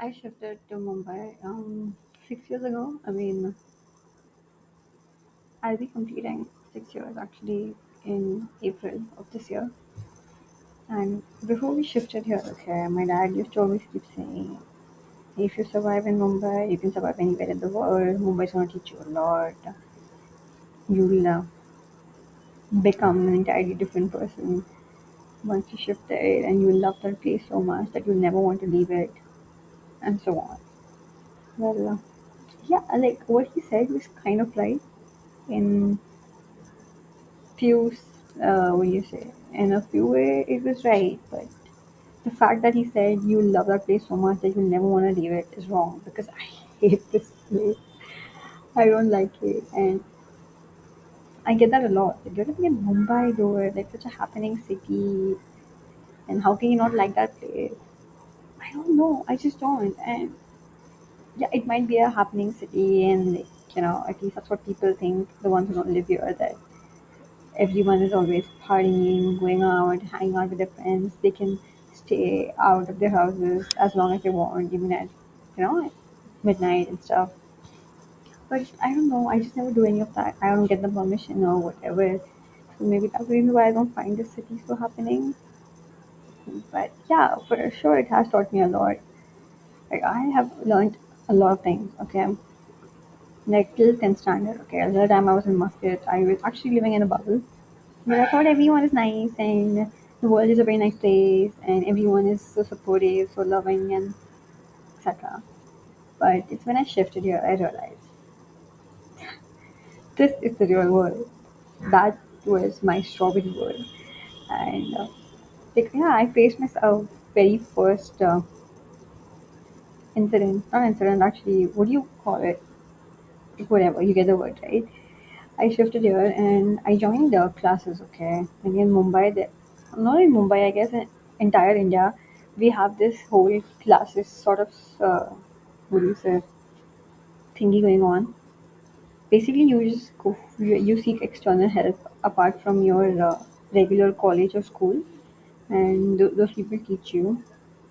I shifted to Mumbai um, six years ago. I mean, I'll be completing six years actually in April of this year. And before we shifted here, okay, my dad used to always keep saying, if you survive in Mumbai, you can survive anywhere in the world. Mumbai's gonna teach you a lot. You'll uh, become an entirely different person once you shift there, and you'll love that place so much that you'll never want to leave it, and so on. Well, uh, yeah, like what he said was kind of right in few, uh, what do you say? In a few way, it was right, but the fact that he said you love that place so much that you never want to leave it is wrong because I hate this place. I don't like it, and I get that a lot. Like, You're living in Mumbai, though, like such a happening city, and how can you not like that place? I don't know. I just don't. And yeah, it might be a happening city, and you know, at least that's what people think. The ones who don't live here, that everyone is always partying, going out, hanging out with their friends. They can stay out of their houses as long as they want, even at you know midnight and stuff. But I don't know. I just never do any of that. I don't get the permission or whatever. So maybe that's the reason why I don't find the city so happening. But yeah, for sure, it has taught me a lot. Like I have learned a lot of things. Okay, like till 10th standard. Okay, the time I was in Muscat, I was actually living in a bubble. But I thought everyone is nice and the world is a very nice place and everyone is so supportive, so loving and etc. But it's when I shifted here I realized this is the real world. That was my strawberry world. And uh, like yeah, I faced myself very first uh, incident, not incident actually. What do you call it? Whatever you get the word right. I shifted here and I joined the classes. Okay, and in Mumbai, the, not in Mumbai, I guess in entire India, we have this whole classes sort of uh, what do you say thingy going on. Basically, you just go, you, you seek external help apart from your uh, regular college or school, and th- those people teach you.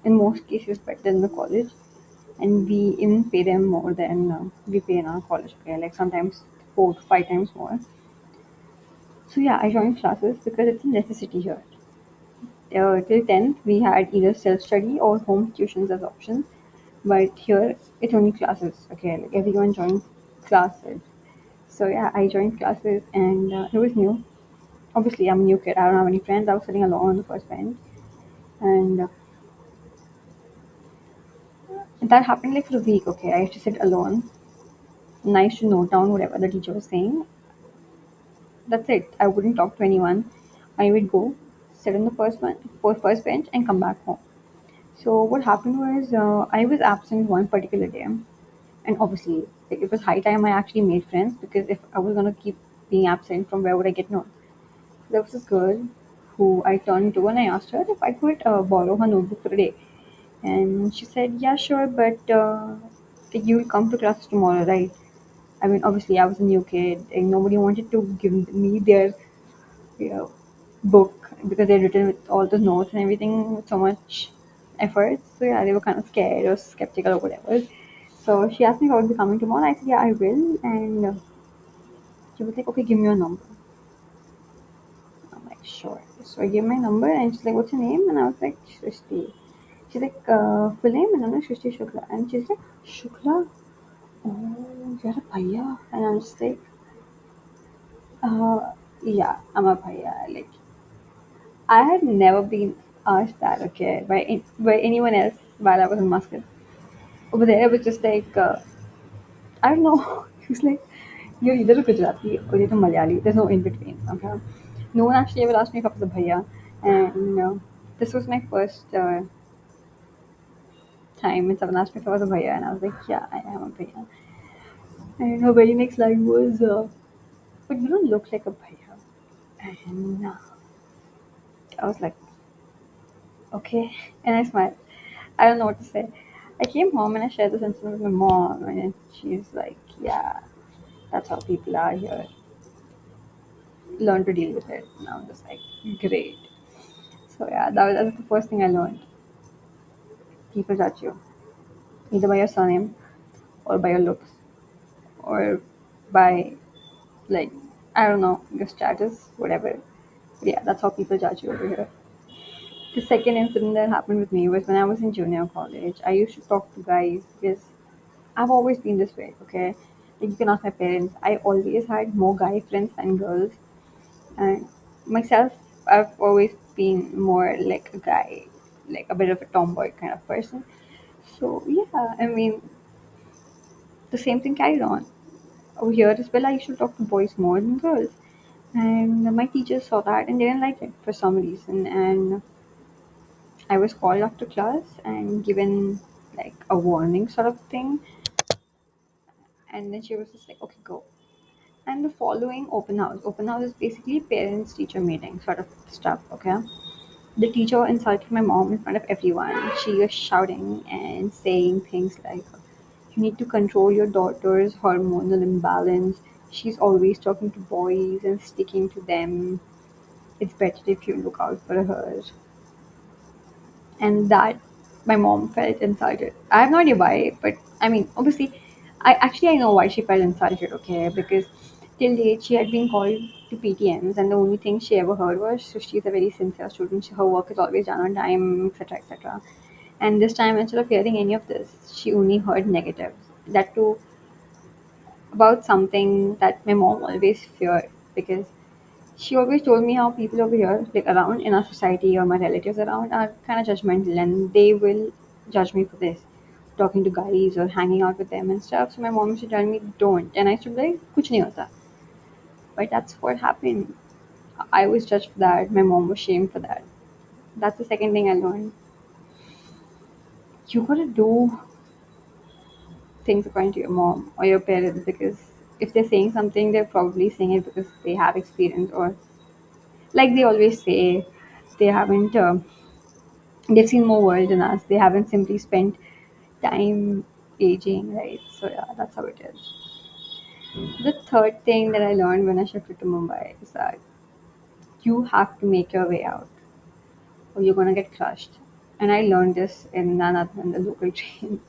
In most cases, better than the college, and we even pay them more than uh, we pay in our college. Okay, like sometimes four to five times more. So yeah, I joined classes because it's a necessity here. Uh, till 10th, we had either self-study or home tuitions as options. But here, it's only classes. Okay, like everyone joined classes. So yeah, I joined classes and uh, it was new. Obviously, I'm a new kid. I don't have any friends. I was sitting alone on the first bench. And uh, that happened like for a week. Okay, I used to sit alone. Nice to note down whatever the teacher was saying. That's it. I wouldn't talk to anyone. I would go, sit on the first one, first bench, and come back home. So what happened was uh, I was absent one particular day, and obviously it was high time I actually made friends because if I was gonna keep being absent, from where would I get known? There was this girl who I turned to and I asked her if I could uh, borrow her notebook for a day, and she said, "Yeah, sure, but uh, you'll come to class tomorrow, right?" I mean, obviously I was a new kid, and nobody wanted to give me their you know, book because they'd written with all the notes and everything with so much effort. So yeah, they were kind of scared or skeptical or whatever. So she asked me if I would be coming tomorrow. I said, yeah, I will. And uh, she was like, okay, give me your number. Sure. So I gave my number and she's like, what's your name? And I was like, Shrishti. She's like, uh, full name? And I'm like, Shrishti Shukla. And she's like, Shukla? Oh, you're a bhaiya? And I'm just like, uh, yeah, I'm a bhaiya. Like, I had never been asked that, okay, by, by anyone else while I was in Muscat. Over there, it was just like, uh, I don't know. He was like, you're either a Gujarati or you're a Malayali. There's no in between. Okay. No one actually ever asked me if I was a bhaiya. And you know, this was my first uh, time when someone asked me if I was a bhaiya. And I was like, yeah, I am a bhaiya. And her very next line was, uh, but you don't look like a bhaiya. And uh, I was like, okay. And I smiled. I don't know what to say. I came home and I shared this incident with my mom. And she's like, yeah, that's how people are here. Learn to deal with it. And I was just like, great. So yeah, that was, that was the first thing I learned. People judge you. either by your surname or by your looks or by like I don't know your status, whatever. But yeah, that's how people judge you over here. The second incident that happened with me was when I was in junior college. I used to talk to guys because I've always been this way, okay? Like you can ask my parents. I always had more guy friends than girls. And myself, I've always been more like a guy, like a bit of a tomboy kind of person. So yeah, I mean, the same thing carried on. Over here as well, I used to talk to boys more than girls. And my teachers saw that and they didn't like it for some reason. And I was called after class and given like a warning sort of thing. And then she was just like, okay, go. And the following open house. Open house is basically parents teacher meeting sort of stuff, okay? The teacher insulted my mom in front of everyone. She was shouting and saying things like, You need to control your daughter's hormonal imbalance. She's always talking to boys and sticking to them. It's better if you look out for her. And that my mom felt insulted. I have no idea why, but I mean, obviously, I actually I know why she felt insulted. Okay, because till date she had been called to PTMs, and the only thing she ever heard was so she's a very sincere student. She, her work is always done on time, etc., etc. And this time, instead of hearing any of this, she only heard negatives. That too about something that my mom always feared because she always told me how people over here, like around in our society or my relatives around, are kind of judgmental and they will judge me for this, talking to guys or hanging out with them and stuff. So my mom used to tell me, don't. And I used to be like, kuch nahi hota. But that's what happened. I was judged for that. My mom was shamed for that. That's the second thing I learned. You gotta do things according to your mom or your parents because if they're saying something, they're probably saying it because they have experience or like they always say, they haven't. Uh, they've seen more world than us. They haven't simply spent time aging, right? So yeah, that's how it is. The third thing that I learned when I shifted to Mumbai is that you have to make your way out or you're gonna get crushed. And I learned this in none other than the local trains.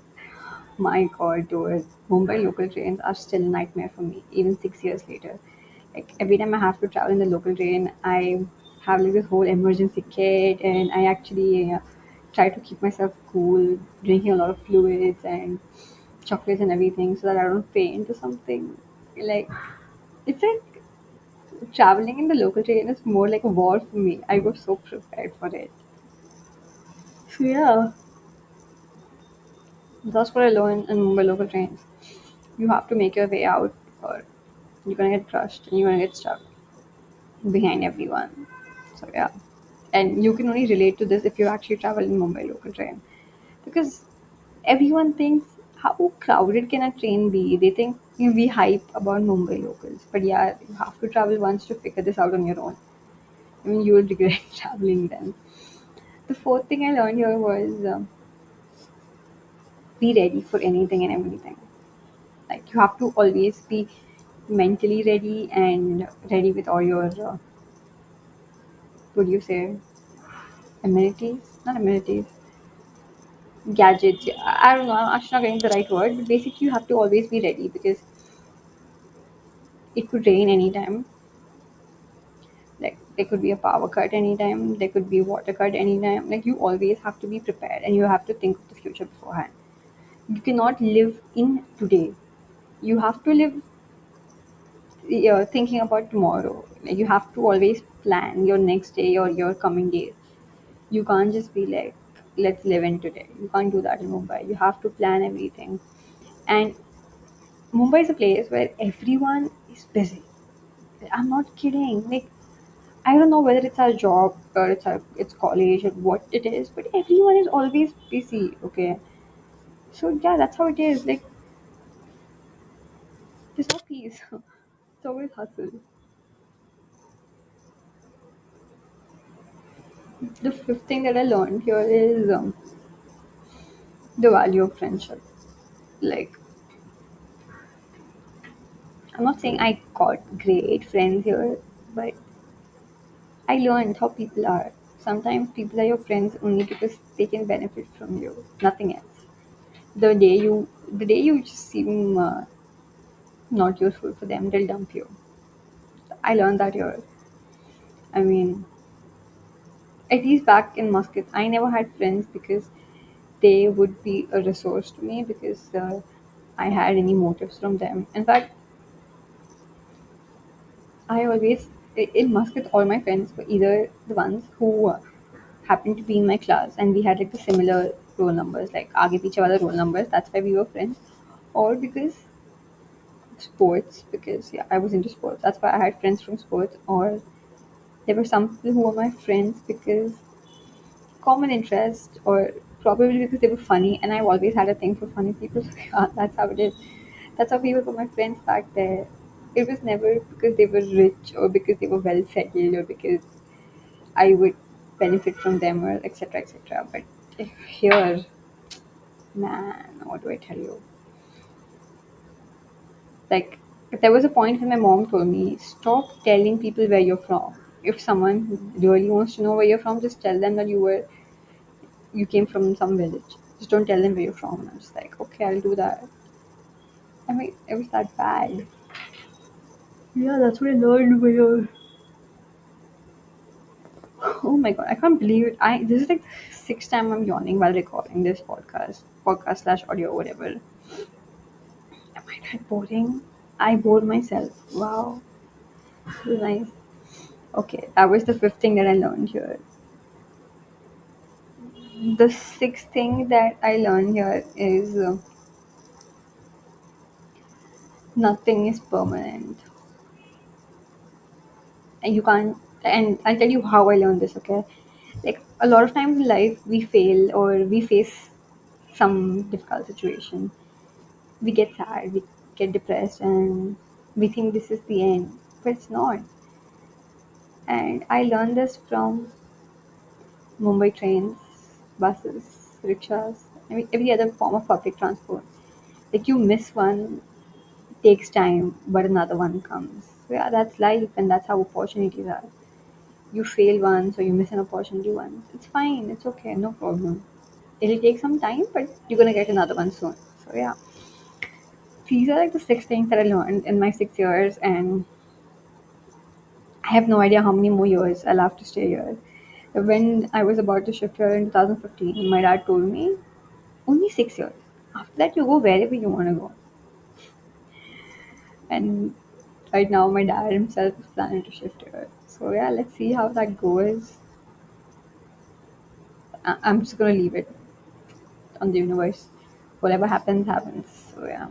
My God, dude, Mumbai local trains are still a nightmare for me, even six years later. Like every time I have to travel in the local train, I have like this whole emergency kit, and I actually uh, try to keep myself cool, drinking a lot of fluids and chocolates and everything, so that I don't faint or something. Like it's like traveling in the local train is more like a war for me. I was so prepared for it. So yeah, that's what I learned in Mumbai local trains. You have to make your way out, or you're gonna get crushed and you're gonna get stuck behind everyone. So yeah, and you can only relate to this if you actually travel in Mumbai local train because everyone thinks how crowded can a train be? They think you know, we hype about Mumbai locals, but yeah, you have to travel once to figure this out on your own. I mean, you will regret traveling then. The fourth thing I learned here was um, be ready for anything and everything. Like you have to always be mentally ready and ready with all your uh, what you say amenities? Not amenities, gadgets. I don't know. I'm actually not getting the right word, but basically you have to always be ready because it could rain anytime. Like there could be a power cut anytime there could be water cut anytime. Like you always have to be prepared and you have to think of the future beforehand. You cannot live in today. You have to live uh, thinking about tomorrow. Like you have to always plan your next day or your coming days you can't just be like let's live in today you can't do that in mumbai you have to plan everything and mumbai is a place where everyone is busy i'm not kidding like I don't know whether it's our job or it's our it's college or what it is, but everyone is always busy. Okay, so yeah, that's how it is. Like there's no peace. it's always hustle. The fifth thing that I learned here is um, the value of friendship. Like I'm not saying I got great friends here, but I learned how people are. Sometimes people are your friends only because they can benefit from you, nothing else. the day you the day you just seem uh, not useful for them, they'll dump you. I learned that here. I mean, at least back in Muscat, I never had friends because they would be a resource to me because uh, I had any motives from them. In fact, I always in Muscat, all my friends were either the ones who happened to be in my class, and we had like the similar roll numbers, like aage piche wala roll numbers. That's why we were friends, or because sports, because yeah, I was into sports. That's why I had friends from sports, or there were some people who were my friends because common interest or probably because they were funny and I've always had a thing for funny people. So that's how it is. That's how people were my friends back there. It was never because they were rich or because they were well settled or because I would benefit from them or etc. etc. But here, man, what do I tell you? Like, there was a point when my mom told me, stop telling people where you're from. If someone really wants to know where you're from, just tell them that you were you came from some village. Just don't tell them where you're from. And I was like, okay, I'll do that. I mean, it was that bad. Yeah, that's what I learned your. Oh my god, I can't believe it. I this is like the sixth time I'm yawning while recording this podcast, podcast slash audio, whatever. Am I that boring? I bored myself. Wow, this is nice. Okay, that was the fifth thing that I learned here. The sixth thing that I learned here is uh, nothing is permanent. and you can't and i'll tell you how i learned this okay like a lot of times in life we fail or we face some difficult situation we get sad we get depressed and we think this is the end but it's not and i learned this from mumbai trains buses rickshaws I mean, every other form of public transport like you miss one it takes time but another one comes yeah that's life and that's how opportunities are you fail once or you miss an opportunity once. It's fine. It's okay. No problem. It'll take some time, but you're gonna get another one soon. So yeah, these are like the six things that I learned in my six years, and I have no idea how many more years I'll have to stay here. When I was about to shift here in 2015, my dad told me only six years. After that, you go wherever you want to go. And right now, my dad himself is planning to shift here. So yeah, let's see how that goes. I- I'm just gonna leave it on the universe. Whatever happens, happens. So yeah.